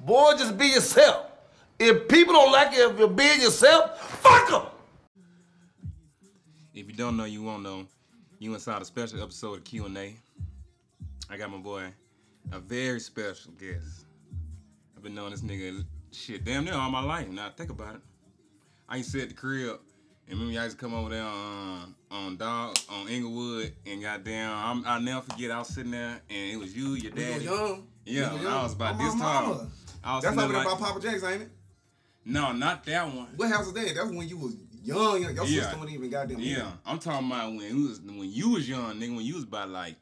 Boy, just be yourself. If people don't like you if you're being yourself, fuck them. If you don't know, you won't know. You inside a special episode of Q&A. I got my boy, a very special guest. I've been knowing this nigga shit damn near all my life. Now think about it. I used to sit at the crib and remember y'all used to come over there on on dog on Inglewood and goddamn I'm, I'll never forget I was sitting there and it was you, your We daddy. were young. Yeah, We were I was about this my tall. Mama. I was That's over there there like, by Papa Jack's, ain't it? no, not that one. What house is that? That's when you was young. Your Yeah. sister wasn't even goddamn. Yeah, I'm talking about when you was when you was young, nigga. When you was about like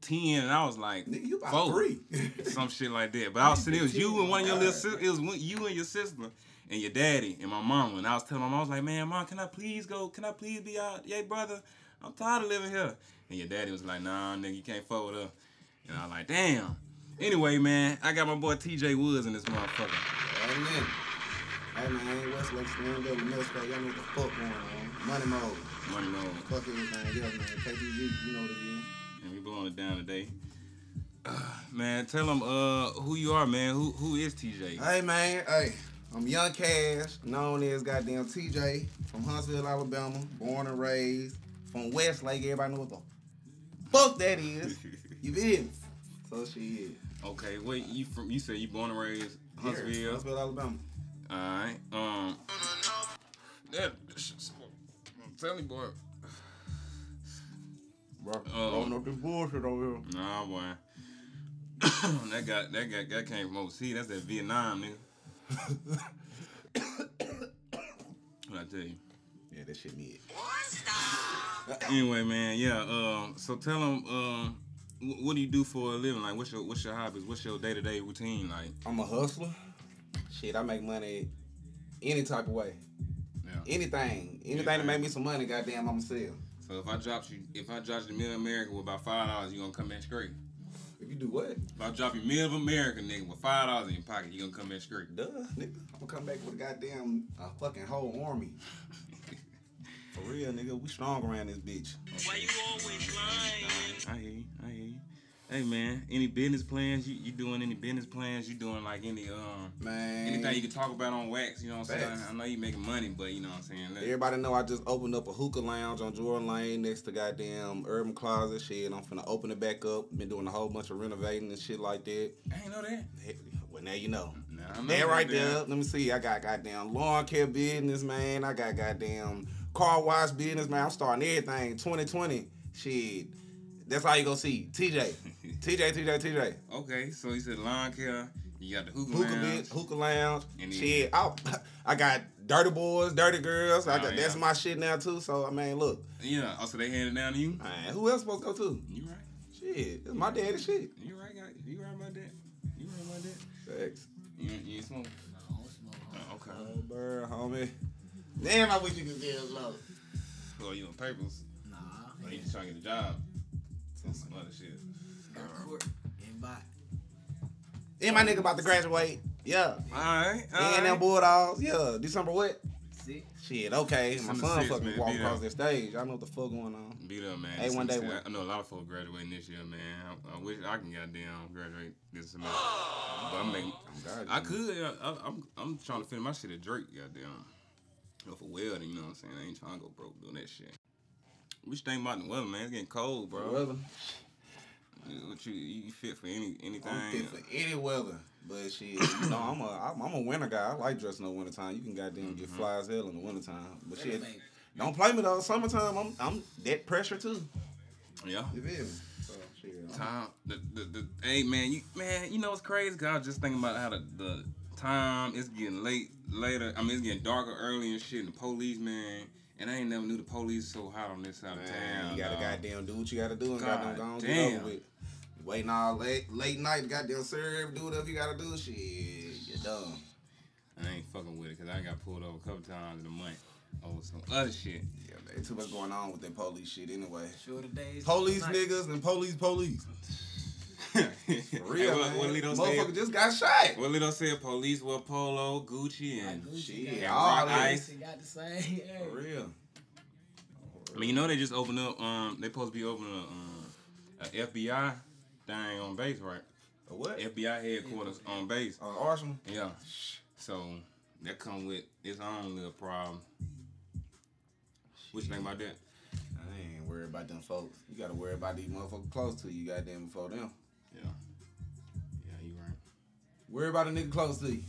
ten, and I was like Nigga, you about four, three. some shit like that. But I was sitting, it was you and one of your little sisters. It was you and your sister and your daddy and my mom. And I was telling my mom, I was like, man, mom, can I please go? Can I please be out? Yeah, brother, I'm tired of living here. And your daddy was like, nah, nigga, you can't fuck with her. And I was like, damn. Anyway, man, I got my boy TJ Woods in this motherfucker. Amen. Hey man, Westlake stand up with Mexico. Y'all know what the fuck going on. Money mode. Money mode. Fuck everything else, man. KBG, you know what it is. And we blowing it down today. Uh, man, tell them uh, who you are, man. Who who is TJ? Hey man, hey. I'm Young Cash, known as goddamn TJ from Huntsville, Alabama, born and raised from Westlake. Everybody know what the fuck that is. You feel me? So she is. Okay, wait, you from? You said you born and raised Here, Huntsville. Huntsville, Alabama. All right. Um. That. I'm telling you, boy. Bro, rolling up this bullshit over here. Nah, boy. that got that guy, that came from overseas. That's that Vietnam nigga. what I tell you. Yeah, that shit me. Anyway, man, yeah. Um. So tell them. Um. wh- What do you do for a living? Like, what's your what's your hobbies? What's your day to day routine like? I'm a hustler. Shit, I make money any type of way. Yeah. Anything. Anything to make me some money, goddamn, I'ma sell. So if I drop you, if I drop you Middle America with about five dollars, you gonna come back straight. If you do what? If I drop you Middle America, nigga, with five dollars in your pocket, you gonna come back straight. Duh, nigga. I'm gonna come back with a goddamn a fucking whole army. For real, nigga, we strong around this bitch. Why you always lying? I hear you. I hear you. Hey man, any business plans? You, you doing any business plans? You doing like any um Man. anything you can talk about on wax? You know what I'm saying? I know you making money, but you know what I'm saying. Let- Everybody know I just opened up a hookah lounge on Jordan Lane next to goddamn Urban Closet shit. I'm finna open it back up. Been doing a whole bunch of renovating and shit like that. I ain't know that. Well, now you know. I know That right that. there. Let me see. I got goddamn lawn care business, man. I got goddamn car wash business, man. I'm starting everything. 2020. Shit. That's how you gonna see. TJ. TJ, TJ, TJ. Okay, so you said lawn care. You got the hookah, Hookah lounge. bitch, hookah lounge. And then- shit. I, I got dirty boys, dirty girls. I Oh, got that's my shit now too. So I mean, look, Yeah. Oh, also, they handed it down to you. man, who else supposed to go to? You right. Shit, it's my daddy shit. You right. guy. You right about that. You right about that. Thanks. You, you ain't smoke. Oh, okay. Oh, bird, homie. Damn, I wish you could get low. Well, you on papers. Nah, Or you just trying to get a job. Some some other shit. Got court and by. And my nigga about to graduate. Yeah. All right. All And them right. Bulldogs. Yeah. December what? Six. Shit, okay. My December son 6th, fucking man. walk Be across there. the stage. I know what the fuck going on. Beat up, man. Hey, one day Some- when- I know a lot of folks graduating this year, man. I, I wish I can goddamn graduate this semester. But I'm making. Oh, God, I could. I, I, I'm. I'm trying to finish my shit at Drake. Goddamn. Go for welding. You know what I'm saying? I ain't trying to go broke doing that shit. We should think about the weather, man. It's getting cold, bro. Weather. What you you fit for any anything? I'm fit for any weather. But shit, you know, I'm a I'm, I'm a winter guy. I like dressing up the wintertime. You can goddamn get mm-hmm. fly as hell in the wintertime. But shit, Baby. don't play me though. Summertime, I'm I'm that pressure too. Yeah. You feel me? So shit. Time. The, the, the, hey man, you man, you know it's crazy? Cause I was just thinking about how the, the time it's getting late later. I mean it's getting darker early and shit. And the police, man, and I ain't never knew the police so hot on this side of Man, town. you gotta dog. goddamn do what you gotta do and God goddamn go on damn. over with. Waiting all late late night, goddamn serve, do whatever you gotta do. Shit, you're dumb. I ain't fucking with it because I got pulled over a couple times in a month over some other shit. Yeah, man, too much going on with that police shit anyway. Shorter days. Police niggas and police police. For For real, what, man. what Lito Motherfucker said? just got shot. What Lito said? Police wear polo, Gucci, and Gucci Shit, got- all Rock. Ice. Got the same. Hey. For real. I mean, you know they just opened up. Um, they supposed to be opening a, um, a FBI thing on base, right? A what? FBI headquarters on base. On Arsenal. Yeah. So that come with its own little problem. What you think about that? I ain't worried about them folks. You gotta worry about these motherfuckers close to you, goddamn, before them. Worry about a nigga close to you.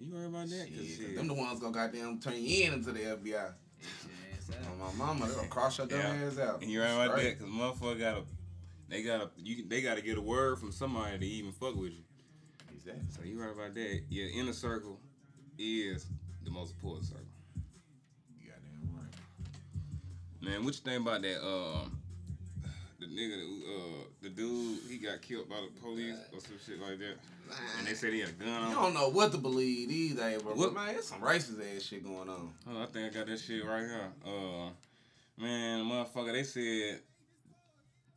You worry about that? 'Cause Shit, 'cause shit. them the ones gonna goddamn turn you in into the FBI. Get your. On my mama, they gonna cross your dumb Yeah. ass out. And you right about that? Cause motherfucker gotta, they gotta, you, they gotta get a word from somebody to even fuck with you. Exactly. So you right about that. Your inner circle is the most important circle. You goddamn right. Man, what you think about that? Um, the nigga, uh, the dude, he got killed by the police or some shit like that. And they said he had a gun You don't know what to believe either, bro. What- man, it's some racist ass shit going on. Oh, I think I got that shit right here. Uh, man, motherfucker, they said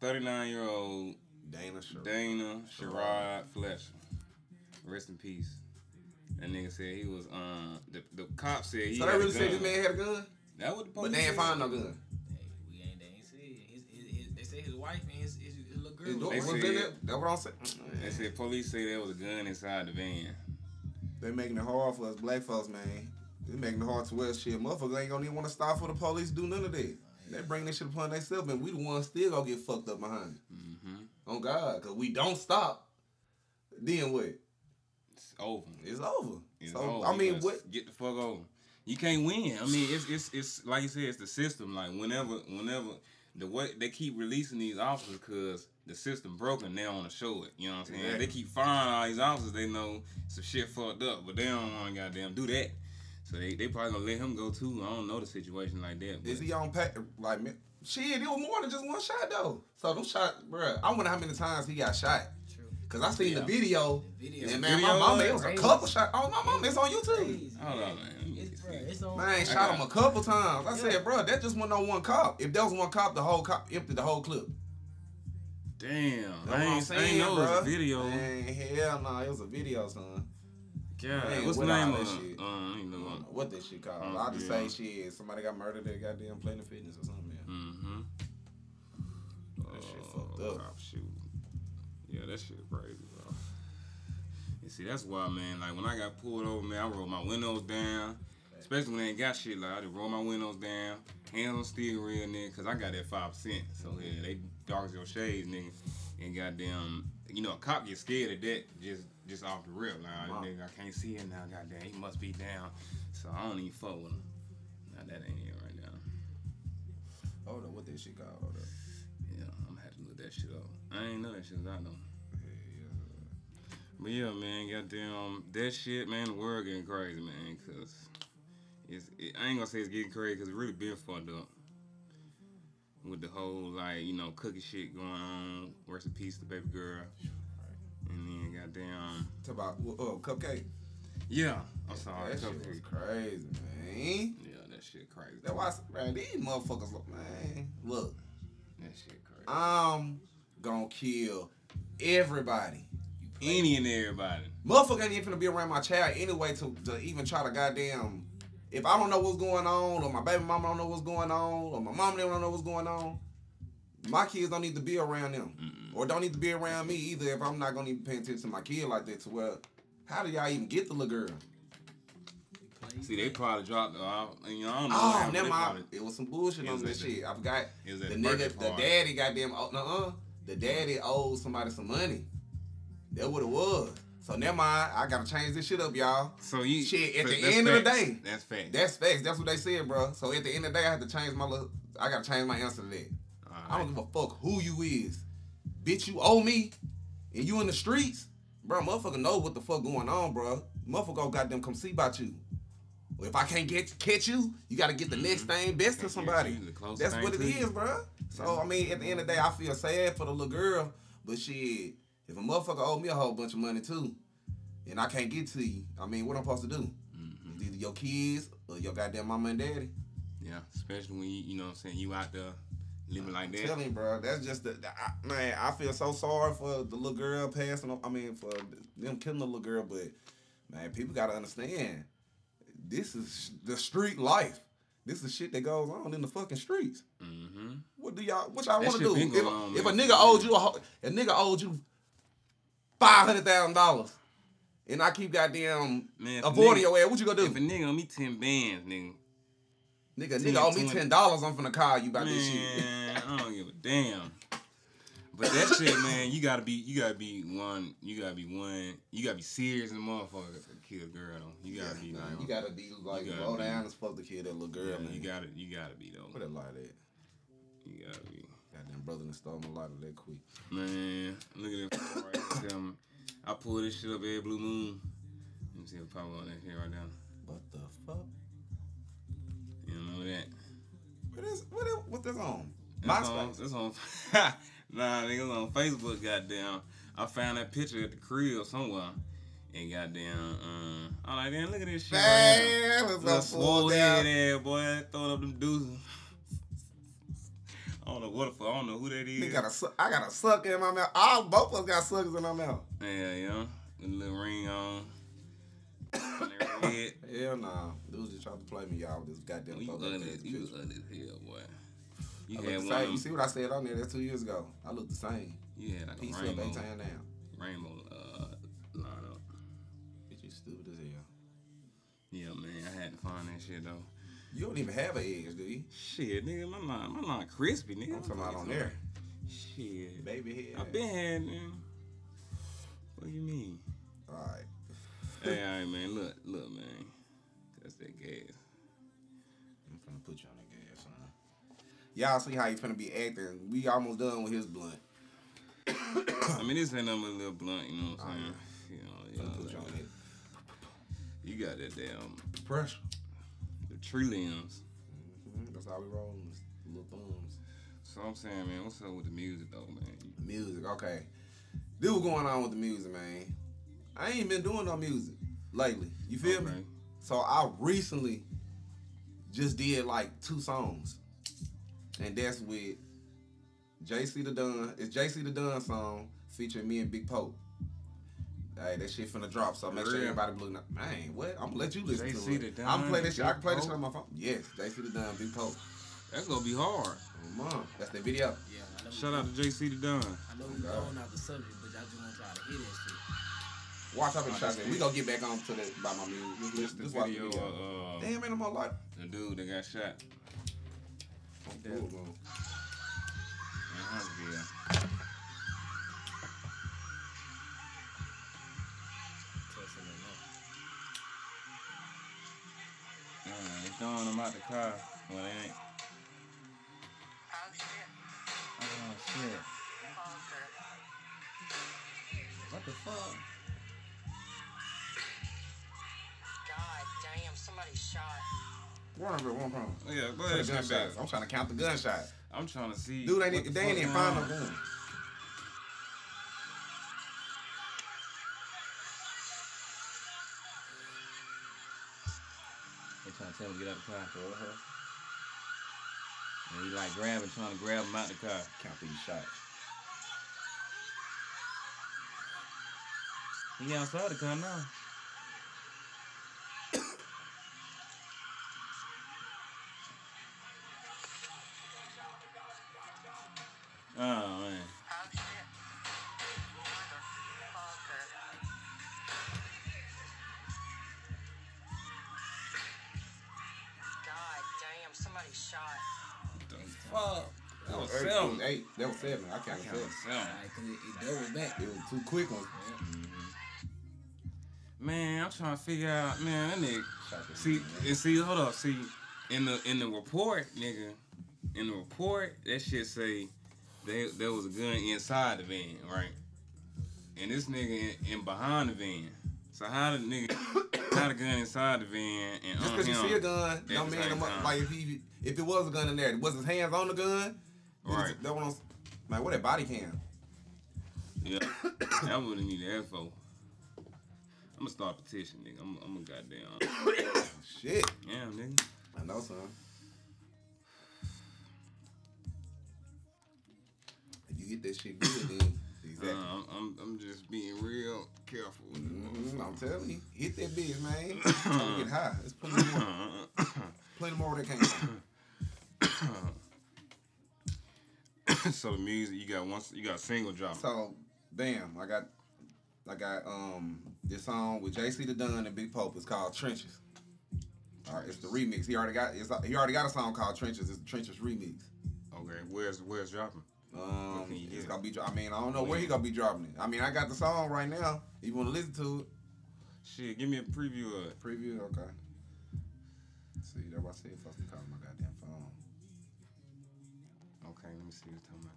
39 year old Dana Sherrod. Dana Sherrod Fletcher. Rest in peace. That nigga said he was um the, the cop said he So they really said this man had a gun, That what the but they ain't find no gun. His, his little girl. His was daughter They said- in. That's what I'm saying. They said police say there was a gun inside the van. They making it hard for us black folks, man. They making it hard to us. Shit, motherfuckers ain't gonna even want to stop for the police to do none of that. They bring this shit upon themselves, and we the ones still gonna get fucked up behind it. Mm-hmm. On God, cause we don't stop. Then what? It's over. It's over. It's so over. I mean, what? Get the fuck over. You can't win. I mean, it's it's it's like you said, it's the system. Like whenever whenever the way they keep releasing these officers, cause the system broken, they don't want to show it. You know what I'm saying? Exactly. They keep firing all these officers. They know some shit fucked up, but they don't want to goddamn do that. So they they probably gonna let him go too. I don't know the situation like that. But Is he on pay? Like, shit, it was more than just one shot though. So them shot, bruh. I wonder how many times he got shot. True. Cause I seen Yeah. the video. The video. And man, video my mama, it was a couple shots. Oh, my mama, it's on YouTube. Crazy, Hold on, man. It's, see. bruh, it's on. Man, I shot got- him a couple times. I Yeah. said, bro, that just wasn't on one cop. If that was one cop, the whole cop emptied the whole clip. Damn, That's I what I'm ain't, I ain't saying, know it was a video. Man, hell no, it was a video, son. God, Man, what's the with all name that of shit. Uh, I ain't know. don't know what that shit called. Oh, I'll just yeah. say shit. Somebody got murdered at goddamn Planet Fitness or something. Man. Mm-hmm. That shit fucked up. Cop shoot. Yeah, that shit crazy, bro. You see, that's why, man. Like when I got pulled over, man, I rolled my windows down. Especially when they ain't got shit like I just roll my windows down, hands on steering wheel, nigga, cause I got that five percent. So yeah, they dark as your shades, nigga. And goddamn, you know, a cop get scared of that just just off the rip. Now, Wow. nigga, I can't see him now. Goddamn, he must be down. So I don't even fuck with him. Now that ain't it right now. Hold up, what that shit called? Hold up. Yeah, I'm gonna have to look that shit up. I ain't know that shit was out though. Yeah. But yeah, man, goddamn, that shit, man, the world getting crazy, man, cause it's, it, I ain't gonna say it's getting crazy, cause it really been fucked up. With the whole, like, you know, cookie shit going on, rest in peace to baby girl. And then, goddamn, Talk about oh, cupcake. yeah, I'm sorry, that shit cupcake. was crazy, man. Yeah, that shit crazy. That's why, man, these motherfuckers look, man. Look, That shit crazy. I'm gonna kill everybody. Any and everybody. Motherfucker ain't even gonna be around my child anyway to, to even try to goddamn. If I don't know what's going on, or my baby mama don't know what's going on, or my mom don't know what's going on, my kids don't need to be around them, Mm-mm. or don't need to be around me either. If I'm not gonna even pay attention to my kid like that, to where, how do y'all even get the little girl? See, they probably dropped off. and, You know, I don't know. Oh, never mind. It was some bullshit It on this shit. I forgot. It was at The nigga, the daddy, goddamn, oh, uh, the daddy owed somebody some money. That what it was. So never mind. I gotta change this shit up, y'all. So you Shit, at so the end of the day, that's fact. That's facts. That's what they said, bro. So at the end of the day, I had to change my little. I gotta change my answer to that. I don't give a fuck who you is, bitch. You owe me, and you in the streets, bro. Motherfucker know what the fuck going on, bro. Motherfucker gonna goddamn come see about you. Well, if I can't get catch you, you gotta get the next thing best to somebody. get you the closest That's what it is, to bro. So I mean, at the end of the day, I feel sad for the little girl, but shit, if a motherfucker owe me a whole bunch of money too, and I can't get to you, I mean, what I'm supposed to do? Mhm. Either your kids or your goddamn mama and daddy. Yeah, especially when you, you know what I'm saying, you out there living like I'm that. telling you, bro, that's just the, the- I, man. I feel so sorry for the little girl passing. I mean, for them killing the little girl, but man, people gotta understand. This is the street life. This is shit that goes on in the fucking streets. Mm-hmm. What do y'all? What y'all want to do? If, on, if a nigga owed you a, a nigga owed you five hundred thousand dollars, and I keep goddamn Man, avoiding nigga- your ass, what you gonna do? If a nigga owe me ten bands, nigga. Nigga, 10, nigga owe me ten dollars. I'm finna call you about this shit. man, I don't give a damn. But that shit, man, you gotta be, you gotta be one, you gotta be one, you gotta be serious and motherfucker to kill a girl. You gotta be Nah, like, you gotta be like gotta low be- down as fuck to kill that little girl. yeah, man. you gotta, you gotta be though. Put it like that. You gotta be. Goddamn brother done stole my lighter that quick. Man, look at this right here. Me, I pull this shit up every blue moon. Let me see if it pop on that shit right now. What the fuck? You don't know that? What is what is what this on? That's on, MySpace. that's on. Nah, niggas on Facebook. Goddamn, I found that picture at the crib somewhere, and goddamn, um, I'm like, damn, look at this shit. right. Man, let's Little swole head ass boy, throwing up them deuces. I don't know what the fuck. I don't know who that is. Got a I got a sucker in my mouth. All both of us got suckers in our mouth. Yeah, yeah. With a little ring on. on their head. Hell nah. Dudes just tried to play me, y'all. with This goddamn You throw that ugly, you ugly as hell, boy. You I had the same. You see what I said on there? That's two years ago. I look the same. You had like a up, eight rainbow, down. rainbow uh, line up. Bitch, you stupid as hell. Yeah, man, I had to find that shit though. You don't even have an edge, do you? Shit, nigga, my line, my line crispy, nigga. I'm talking about on there. Shit, Baby head. I've been had, man. What do you mean? Alright. hey, all right, man. Look, look, man. That's that gas. I'm trying to put you on that gas, son. Y'all see how he finna be acting. We almost done with his blunt. I mean, this ain't nothing but a little blunt, you know what I'm saying? You know, you yeah, that. you got that damn Pressure. the tree limbs. Mhm, That's how we roll. Little thumbs. So I'm saying, man, what's up with the music though, man? Music, okay. This was going on with the music, man. I ain't been doing no music lately. You feel me? So I recently just did like two songs. And that's with JC the Dunn. It's JC the Dunn song featuring me and Big Pope. Hey, that shit finna drop, so make sure Real? everybody blue. Man, what? I'm gonna let you listen JC to it. JC the I'm gonna play this shit. I can play this shit on my phone. Yes, JC the Dunn, Big Pope. That's gonna be hard. Oh, mom, that's the video. Yeah, I know. Shout out to JC the Dunn. I know we're going out the subject, but I just want y'all to hear that shit. Watch out for the shots. We gonna get back on to the by my music. Just This listen. the watch the video video. uh, Damn, man, I'm on light. the dude that got shot Cool, bro. in Huntsville. Testing it now. Uh, they throwing him out the car. Well, they ain't. Oh shit! What the fuck? God damn, somebody shot. One of it, one problem. Yeah, go For ahead. the Gunshots. gunshots. I'm trying to count the gunshots. I'm trying to see. Dude, they, what ain't, the they ain't even going find no on. gun. They trying to tell him to get out the car. And he like grabbing, trying to grab him out of the car. Count these shots. He outside the car now. Shot. The fuck? That was Eight, seven. Eight. That was seven. I I counted counted seven. seven. Alright, cause it, it doubled back. It was two quick ones. Man, I'm trying to figure out, man, that nigga. Shot See, and see, hold up, see, in the in the report, nigga, in the report, that shit say they, there was a gun inside the van, right? And this nigga in, in behind the van. So how the nigga how the gun inside the van and Just uh, because you see a gun, don't mean the like if he if it was a gun in there, was his hands on the gun? Right. That one. on- Man, what that body cam? Yeah, that what I need to ask for. I'm gonna start a petition, nigga. I'm, I'm a goddamn. Shit. Yeah, nigga. I know, son. If you get that shit good, then exactly. Uh, I'm, I'm, I'm just being real careful. Mhm, I'm telling you, hit that bitch, man. Trying to get high. There's plenty more, plenty more that came from. so the music you got one, you got a single drop. So, bam, I got I got um this song with JC the Dunn and Big Pope. It's called Trenches. All right, it's the remix. He already got it's, he already got a song called Trenches. It's the Trenches remix. Okay, where's where's dropping? Um, you it's gonna be. dro- I mean, I don't know where he gonna be dropping it. I mean, I got the song right now. You want to listen to it? Shit, give me a preview of it. Preview, okay. Let's see, that's why I said fuck me calling my goddamn phone. Okay, let me see what you're talking about.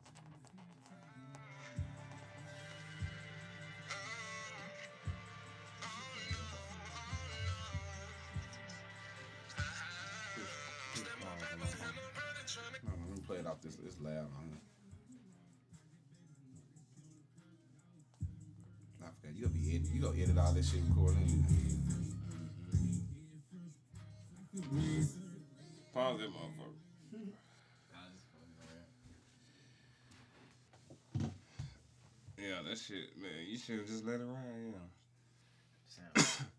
No, no, let me play it off this. It's loud here. I. You gonna be edit. You gonna edit all this shit recording. Pause that motherfucker. Yeah, that shit, man. You should have just let it ride. Yeah. Sound.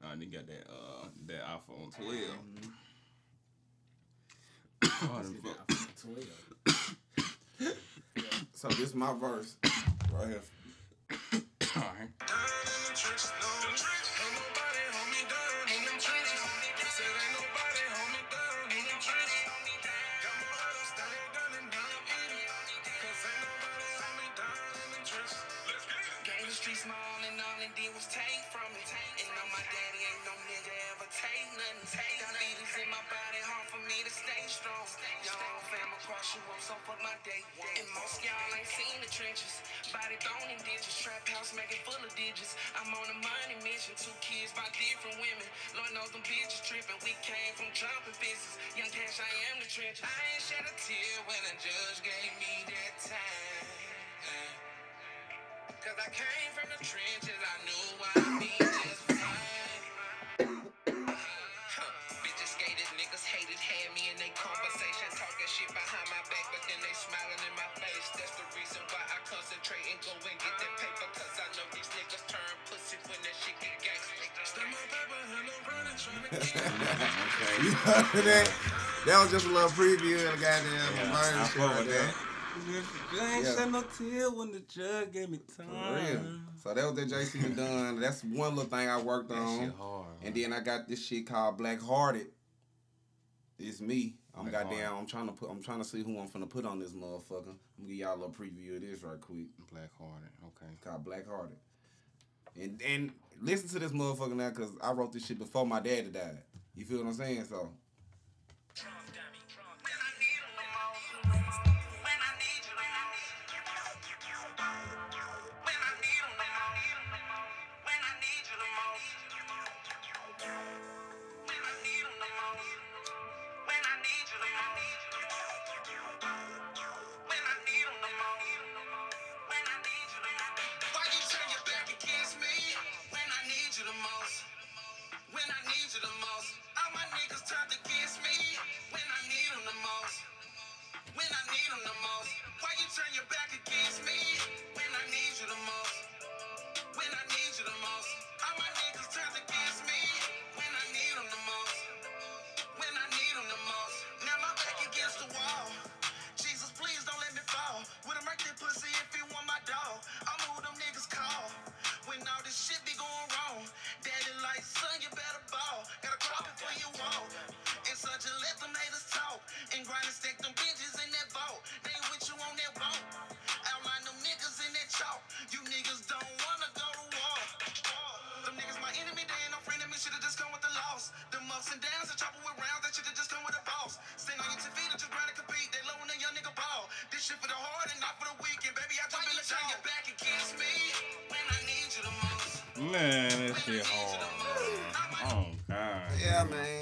Nah, they got that uh that iPhone 12. Oh, them fuck- Twelve. So this is my verse right here. Alright. For strong. Y'all fam across you up, so fuck my day. And most y'all ain't seen the trenches. Body thrown in trap house making full of digits. I'm on a money mission, two kids by different women. Lord knows them bitches tripping. We came from jumping fences. Young cash, I am the trenches. I ain't shed a tear when a judge gave me that time. Uh, Cause I came from the trenches, I knew I'd be just shit behind my back, but then they smiling in my face. That's the reason why I concentrate and go and get that paper, cause I know these niggas turn pussy when that shit get gangsta. Step my paper, and I'm running, trying to get You heard that? That was just a little preview of the goddamn Yeah, verse I shit fuck right there. that. Ain't Yeah. shed no tear when the judge gave me time. For real. So that was that JC the Dunn. That's one little thing I worked That on. shit hard. And then I got this shit called Black Hearted. It's me. I'm goddamn. I'm trying to put. I'm trying to see who I'm finna put on this motherfucker. I'm gonna give y'all a little preview of this right quick. Black hearted. Okay. It's called Black Hearted. And and listen to this motherfucker now, cause I wrote this shit before my daddy died. You feel what I'm saying? So grind and stack them bitches in that vault. They with you on that boat. Outline them niggas in that chalk. You niggas don't wanna go to war. Them niggas my enemy, they ain't no friend of me. Should've just come with the loss. Them ups and downs, the chopper with rounds, that should've just come with a boss. Stand on your two feet and just grind and compete. They low and a young nigga ball. This shit for the hard and not for the weak. And baby, I jump in the turn your back against me when I need you the most. Man, that shit hard. Oh God. yeah, man.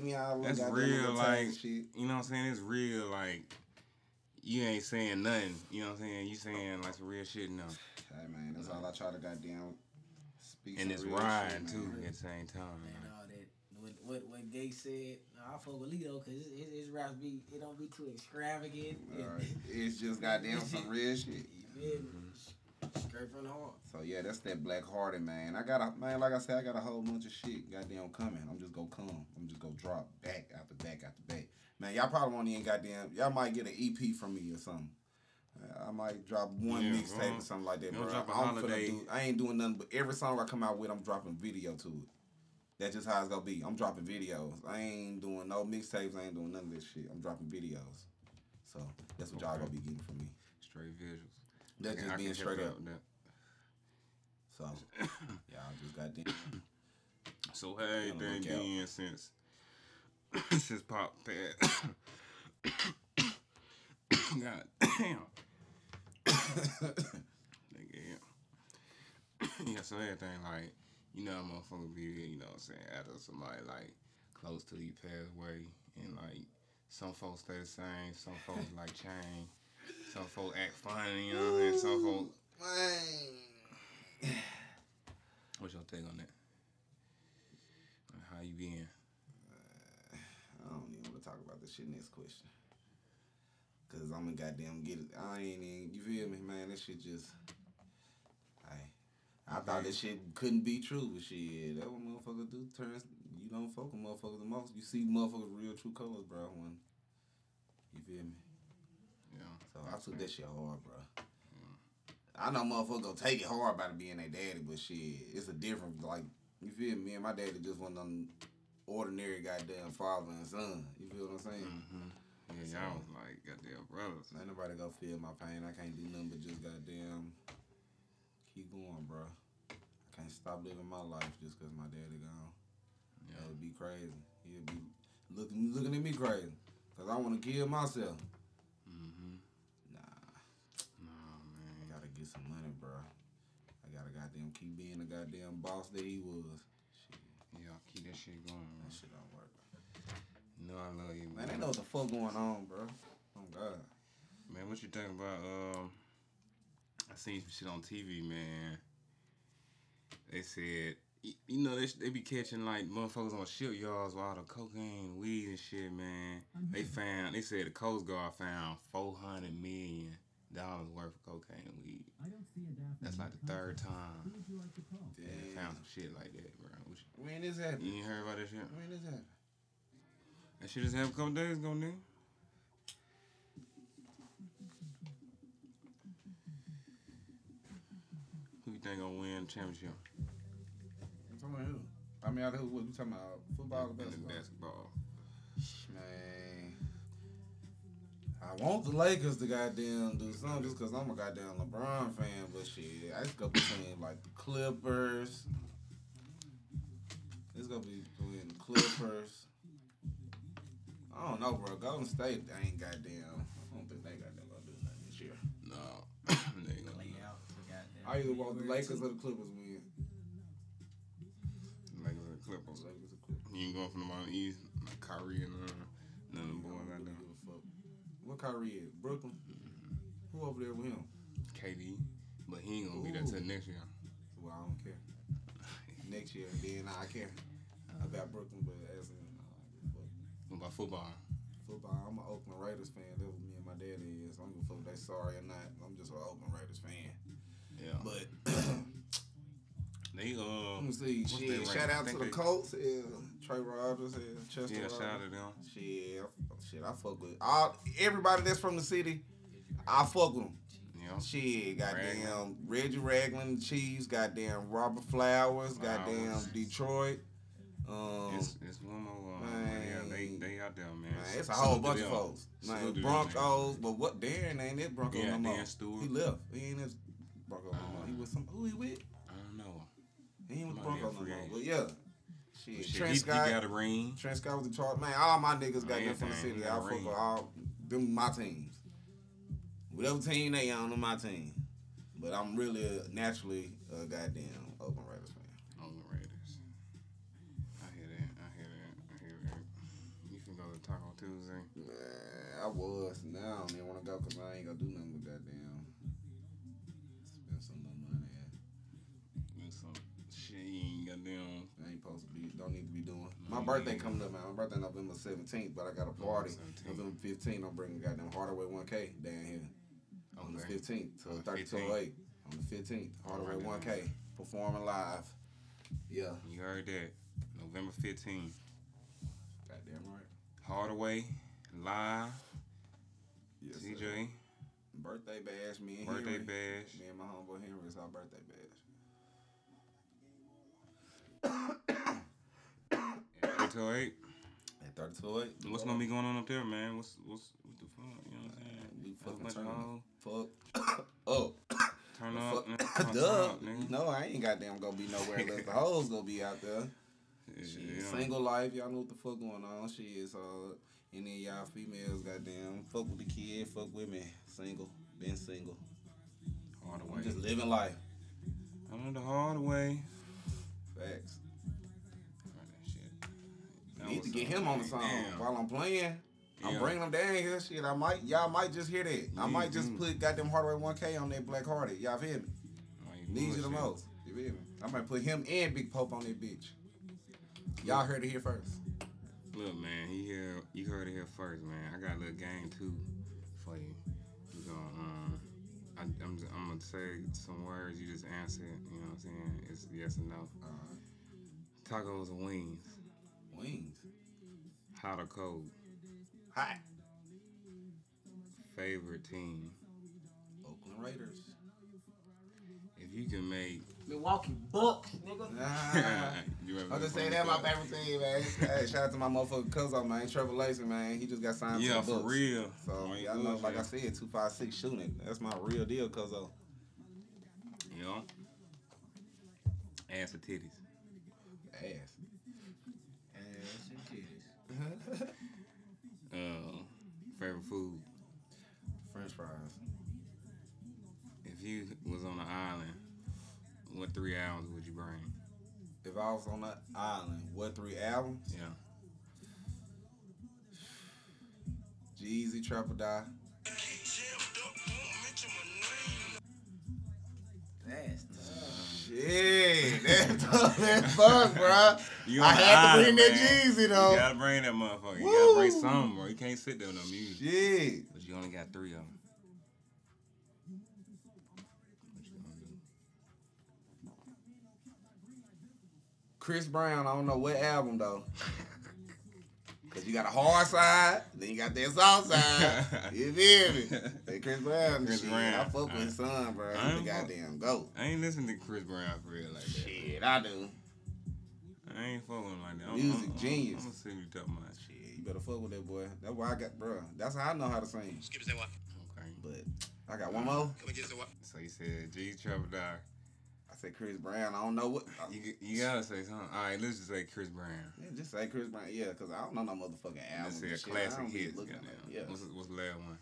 I'm just giving y'all a little That's real, like shit. you know what I'm saying. It's real, like you ain't saying nothing. You know what I'm saying. You saying like some real shit now, Hey man, that's all I try to goddamn speak. and it's real riding shit, too at the same time. Man, all that. What what what Gay said. Nah, I fuck with Lito because his, his, his raps be it don't be too extravagant. Alright. It's just goddamn some real shit. You feel me? Mm-hmm. Straight from the heart. So yeah, that's that black hearted man. I got a man, like I said, I got a whole bunch of shit goddamn coming. I'm just gonna come. I'm just gonna drop back after back after back. Man, y'all probably won't even goddamn y'all might get an EP from me or something. I might drop one Yeah, mixtape bro. or something like that, You bro. a I'm do, I ain't doing nothing but every song I come out with, I'm dropping video to it. That's just how it's gonna be. I'm dropping videos. I ain't doing no mixtapes. I ain't doing none of this shit. I'm dropping videos. So that's what y'all gonna be getting from me. Straight visuals. That's just being straight up. that. So y'all just got them. So hey, Gotta then look out. again since since Pop passed. God damn. Nigga, yeah. yeah, so everything like, you know, motherfucker be, you know what I'm saying, after somebody like close to you pass away and like some folks stay the same, some folks like change, some folks act funny, you know, and some folks Man. what's your take on that? How you been? Uh, I don't even want to talk about this shit next question. Cause I'm gonna goddamn get it. I ain't even, you feel me, man? That shit just, I, I thought this shit couldn't be true, but shit, that what motherfuckers do. Turns, you don't fuck with motherfuckers the most. You see motherfuckers real true colors, bro. When, you feel me? So I took that shit hard, bro. I know motherfuckers gonna take it hard about it being their daddy, but shit, it's a different like you feel me. And my daddy just one of them ordinary goddamn father and son. You feel what I'm saying? Mm-hmm. Yeah, y'all was like goddamn brothers. Ain't nobody gonna feel my pain. I can't do nothing but just goddamn keep going, bro. I can't stop living my life just cause my daddy gone. Yeah. That'd be crazy. He'd be looking looking at me crazy. Cause I wanna kill myself. Mm-hmm. Nah. Nah, I man. gotta get some money, bro. I gotta goddamn keep being the goddamn boss that he was. Shit, Yeah, keep that shit going, man. that shit don't work. No, I love you, Man, man. they know what the fuck going on, bro. Oh God. Man, what you think about? Um, I seen some shit on TV, man. They said, you know, they, they be catching like motherfuckers on shipyards with all the cocaine, weed, and shit, man. They found, they said the Coast Guard found four hundred million dollars worth of cocaine and weed. That's like the third time they Damn. found some shit like that, bro. What you- When this happened? You ain't heard about that shit? When this happened? That shit just happened a couple days ago, nigga. Who you think gonna win the championship? I'm talking about who? I mean, out of who? What you talking about? Football or basketball? basketball. Man. I want the Lakers to goddamn do something just because I'm a goddamn LeBron fan, but shit, I just go between like the Clippers. It's gonna be between the Clippers. I don't know, bro. Golden State they ain't goddamn. I don't think they goddamn gonna do nothing this year. No, they ain't gonna Lay do out. so goddamn- I either want the Lakers or the Clippers win. it. Lakers and Clippers. Lakers or Clippers. You ain't going from the Mountain East, like Kyrie and uh, none of them boys I out there. Give a fuck. What Kyrie is? Brooklyn? Who over there with him? KD, but he ain't gonna be there till next year. Well, I don't care. Next year, then I care about Brooklyn, but as in uh. What about football? football, I'm an Oakland Raiders fan. That's what me and my daddy is. I don't give a fuck if they sorry or not. I'm just an Oakland Raiders fan. Yeah, But they uh, let me see. Shit, shout out to the Colts. Yeah, Trey Rogers. and Chester. yeah, Rogers. shout out to them. Shit, I, shit, I fuck with all everybody that's from the city. I fuck with them. Yeah, Shit, goddamn Reggie Ragland, Chiefs, goddamn Robert Flowers, goddamn Flowers. Detroit. Um, it's it's one more. Uh, man. yeah, they they out there, man. man, it's a whole bunch of folks. Man, Salute to them, Broncos, but what Darian ain't it Broncos Yeah, no more. Darian Stewart. He left. He ain't his Broncos no more. He with some who he with? I don't know. He ain't with the Might be a Broncos no more. But yeah. Shit, Shit, Trent he, Scott. he got a ring. Trent Scott was the chart. Man, all my niggas got them from the city. He I got fuck with all them my teams. Whatever team they on, them my team. But I'm really a, naturally a goddamn Oakland Raiders fan. Oakland Raiders. I hear that. I hear that. I hear that. You can go to Taco Tuesday. Man, I was. Now I don't even want to go because I ain't gonna do nothing My mm-hmm. birthday coming up, man. My birthday November 17th, but I got a party. 17th. November 15th, I'm bringing goddamn Hardaway 1K down here. On the 15th, so On the 3208. On the 15th, Hardaway Alright, 1K. Performing live. Yeah. You heard that. November 15th. Goddamn right. Hardaway, live, Yes, sir. Birthday bash, me and Birthday Henry. bash. Me and my homeboy Henry, it's our birthday bash. Eight to eight. At 32 8. What's gonna be going on up there, man? What's what's what the fuck? You know what I'm saying? We fucking turn. Fuck. oh. Turn The up, fuck-. Duh. up. No, I ain't goddamn gonna be nowhere unless the hoes gonna be out there. Yeah, Shit. Single life, y'all know what the fuck going on. Shit, so any of y'all females, goddamn, fuck with the kid, fuck with me. Single, been single. Hard way. just living life. I know the hard way. Facts. Need to get him on the song Damn. while I'm playing. I'm Yeah. bringing him down here. Shit, I might, y'all might just hear that. I might just do. put goddamn Hardaway 1K on that Black Hearted. Y'all feel me? Why you the most. You feel me? I might put him and Big Pope on that bitch. Y'all heard it here first. Look, man, he here. You heard it here first, man. I got a little game too for you. You gonna, um, I, I'm, just, I'm gonna say some words. You just answer. it, You know what I'm saying? It's yes or no. Uh, Tacos wings? wings. Hot or cold? Hot. Favorite team? Oakland Raiders. If you can make, Milwaukee Bucks, nigga. Nah. you I'm just been saying that my favorite team, man. hey, shout out to my motherfucking cousin, man. Trevor Lacey, man. He just got signed Yeah, to the for Bucks. real. So Why you y'all know, like I said, two five six shooting. That's my real deal, cuz of You know? Ass for titties? ass. Ass and titties. Uh, favorite food? French fries. If you was on an island, what three albums would you bring? If I was on an island, what three albums? Yeah. Jeezy, Trap or Die. That's tough. Shit, that's tough as fuck, bro. You I had to bring that man. Jeezy though. You gotta bring that motherfucker. You gotta bring some, bro. You can't sit there with no music. Shit. But you only got three of them. What you gonna do? Chris Brown, I don't know what album though. Cause you got a hard side, then you got that soft side. You feel me? Hey, Chris Brown, Chris shit, Brown. I fuck with his son, bro. I He's the ain't goddamn goat. I ain't listening to Chris Brown for real like that. Shit, I do. I ain't fucking like that. I'm, Music I'm, I'm, genius. I'm gonna see you talking about. Shit, you better fuck with that boy. That's why I got, bro. That's how I know how to sing. Skip say what? Okay. But I got one more. Come and get say? So you said Jeezy Trap or Die. Said Chris Brown. I don't know what. You, you gotta say something. All right, let's just say Chris Brown. Yeah, just say Chris Brown. Yeah, cause I don't know no motherfucking album. Let's say a shit. Classic hit. looking at it. Yeah. What's, what's the last one?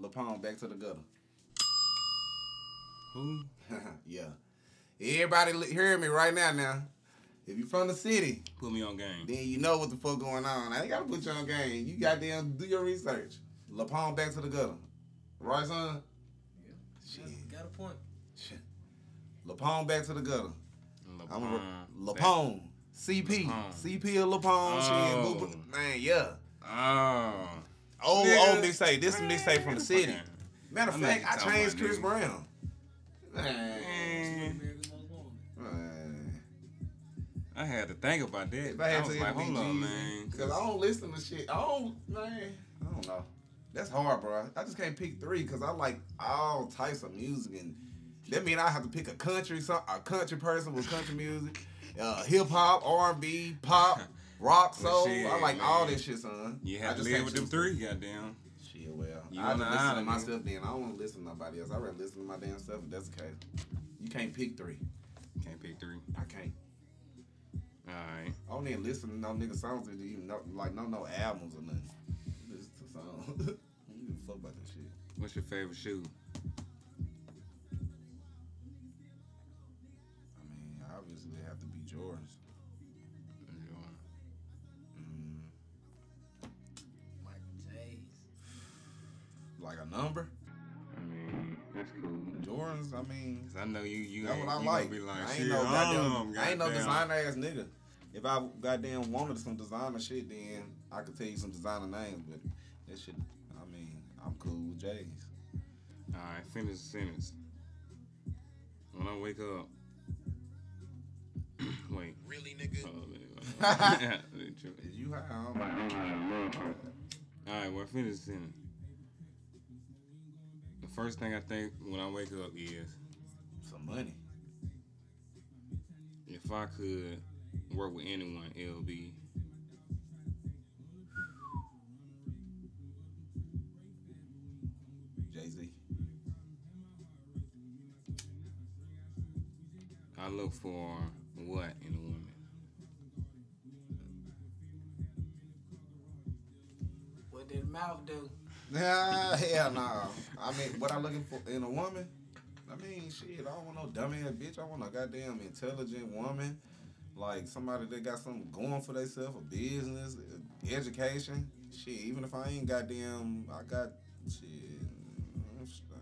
LaPone, back to the gutter. Who? yeah. Everybody hear me right now. Now, if you from the city, Put me on game. then you know what the fuck going on. I ain't gotta put you on game. You goddamn do your research. LaPone, back to the gutter. Right, son? Yeah. Shit. Got a point. Shit. LaPone, back to the gutter. I'm a LeBron. LaPone. CP. Lapone. CP of LaPone. Shit. Oh. Boo- boo- Man, yeah. Oh. Old, Nigga. old mixtape. This is a mixtape from the city. Matter of I know fact, I changed Chris nigga. Brown. Man. Man, America's Most Wanted. Man. I had to think about that. I had I was to like, hold on, man. Because I don't listen to shit. I don't, man. I don't know. That's hard, bro. I just can't pick three because I like all types of music, and that mean I have to pick a country, some a country person with country music, uh, hip hop, R and B, pop, rock, soul. shit, I like all this shit, son. You I have to just live can't with them three, goddamn. Shit, well, You I just listen to myself. Then I don't want to listen to nobody else. I rather listen to my damn self. If that's the case, you can't pick three. Can't pick three. I can't. All right. I don't even listen to no nigga songs even know, like no no albums or nothing. Listen. I don't give a fuck about that shit. What's your favorite shoe? I mean, obviously they have to be Jordans. Mm, Michael J's. like a number. I mean, that's cool. Jordans. I mean, 'Cause I know you. You that's ain't, what I you like. Be like, I ain't no all goddamn. I ain't no designer ass nigga. If I goddamn wanted some designer shit, then I could tell you some designer names. But that shit. I mean, I'm cool with J's. All right, finish the sentence. When I wake up, wait. Really, nigga? Oh, hold on, Is you high? I don't know. All right, well, finish the sentence. The first thing I think when I wake up is Some money. if I could work with anyone, it'll be look for what in a woman. What did mouth do? Nah, hell no. I mean, what I'm looking for in a woman? I mean, shit, I don't want no dumbass bitch. I want a goddamn intelligent woman. Like somebody that got something going for themselves, a business, uh, education. Shit, even if I ain't goddamn, I got shit.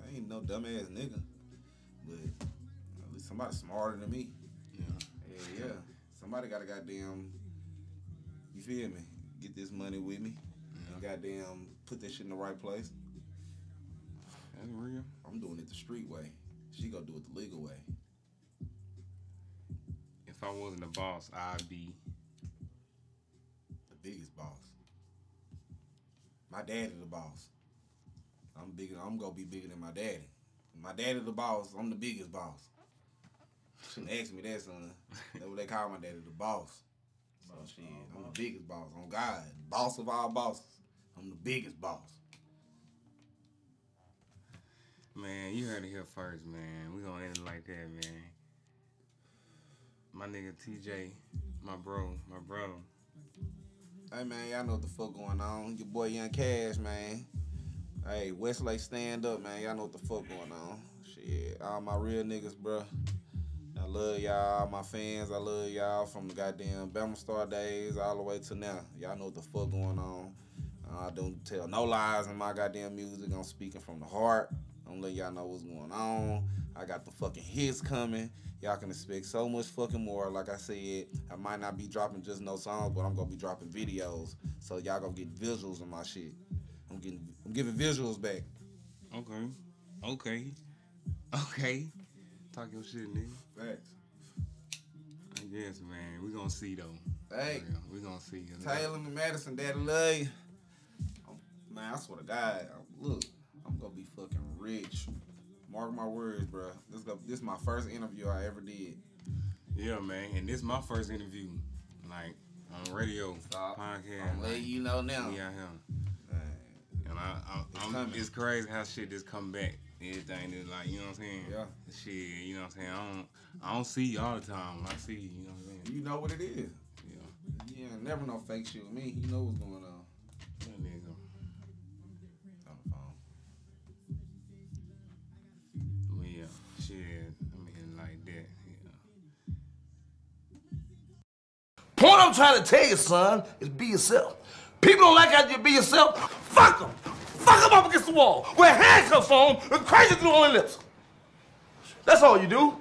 I ain't no dumbass nigga. But at least somebody smarter than me. Yeah. Yeah, yeah. Somebody got to goddamn, you feel me? Get this money with me. And goddamn, put this shit in the right place. That's real. I'm doing it the street way. She gonna do it the legal way. If I wasn't a boss, I'd be The biggest boss. My daddy the boss. I'm bigger. I'm gonna be bigger than my daddy. My daddy the boss. I'm the biggest boss. Shouldn't ask me that, son. That's what they call my daddy, the boss. So shit, I'm the biggest boss. On God, boss of all bosses. I'm the biggest boss. Man, you heard it here first, man. We gonna end it like that, man. My nigga TJ, my bro, my bro. Hey man, y'all know what the fuck going on. Your boy Young Cash, man. Hey, Westlake stand up, man. Y'all know what the fuck going on. Shit, all my real niggas, bro. I love y'all, my fans. I love y'all from the goddamn Bama Star days all the way to now. Y'all know what the fuck going on. Uh, I don't tell no lies in my goddamn music. I'm speaking from the heart. I'm letting y'all know what's going on. I got the fucking hits coming. Y'all can expect so much fucking more. Like I said, I might not be dropping just no songs, but I'm gonna be dropping videos. So y'all gonna get visuals of my shit. I'm getting, I'm giving visuals back. Okay. Okay. Okay. Talk your shit, nigga. Facts. I guess, man. We gonna see though. Hey, we gonna see. Taylor and Madison, daddy love you. I'm- Man, I swear to God, I'm- look, I'm gonna be fucking rich. Mark my words, bro. This go, this is my first interview I ever did. Yeah, man. And this is my first interview, like on radio, Stop. podcast. I'm letting you know now. Yeah, here. Man, And I, I, It's it's crazy how shit just come back. Everything is like, you know what I'm saying? Yeah. Shit, you know what I'm saying? I don't, I don't see you all the time. When I see you, you know what I'm saying? You know what it is. Yeah. Yeah, never no fake shit with me. You know what's going on. That nigga. On the phone. Well, yeah. Shit. I mean, like that. Yeah. Point I'm trying to tell you, son, is be yourself. People don't like how you be yourself. Fuck them. Fuck them up against the wall. Wear handcuffs on and crazy on their lips. That's all you do.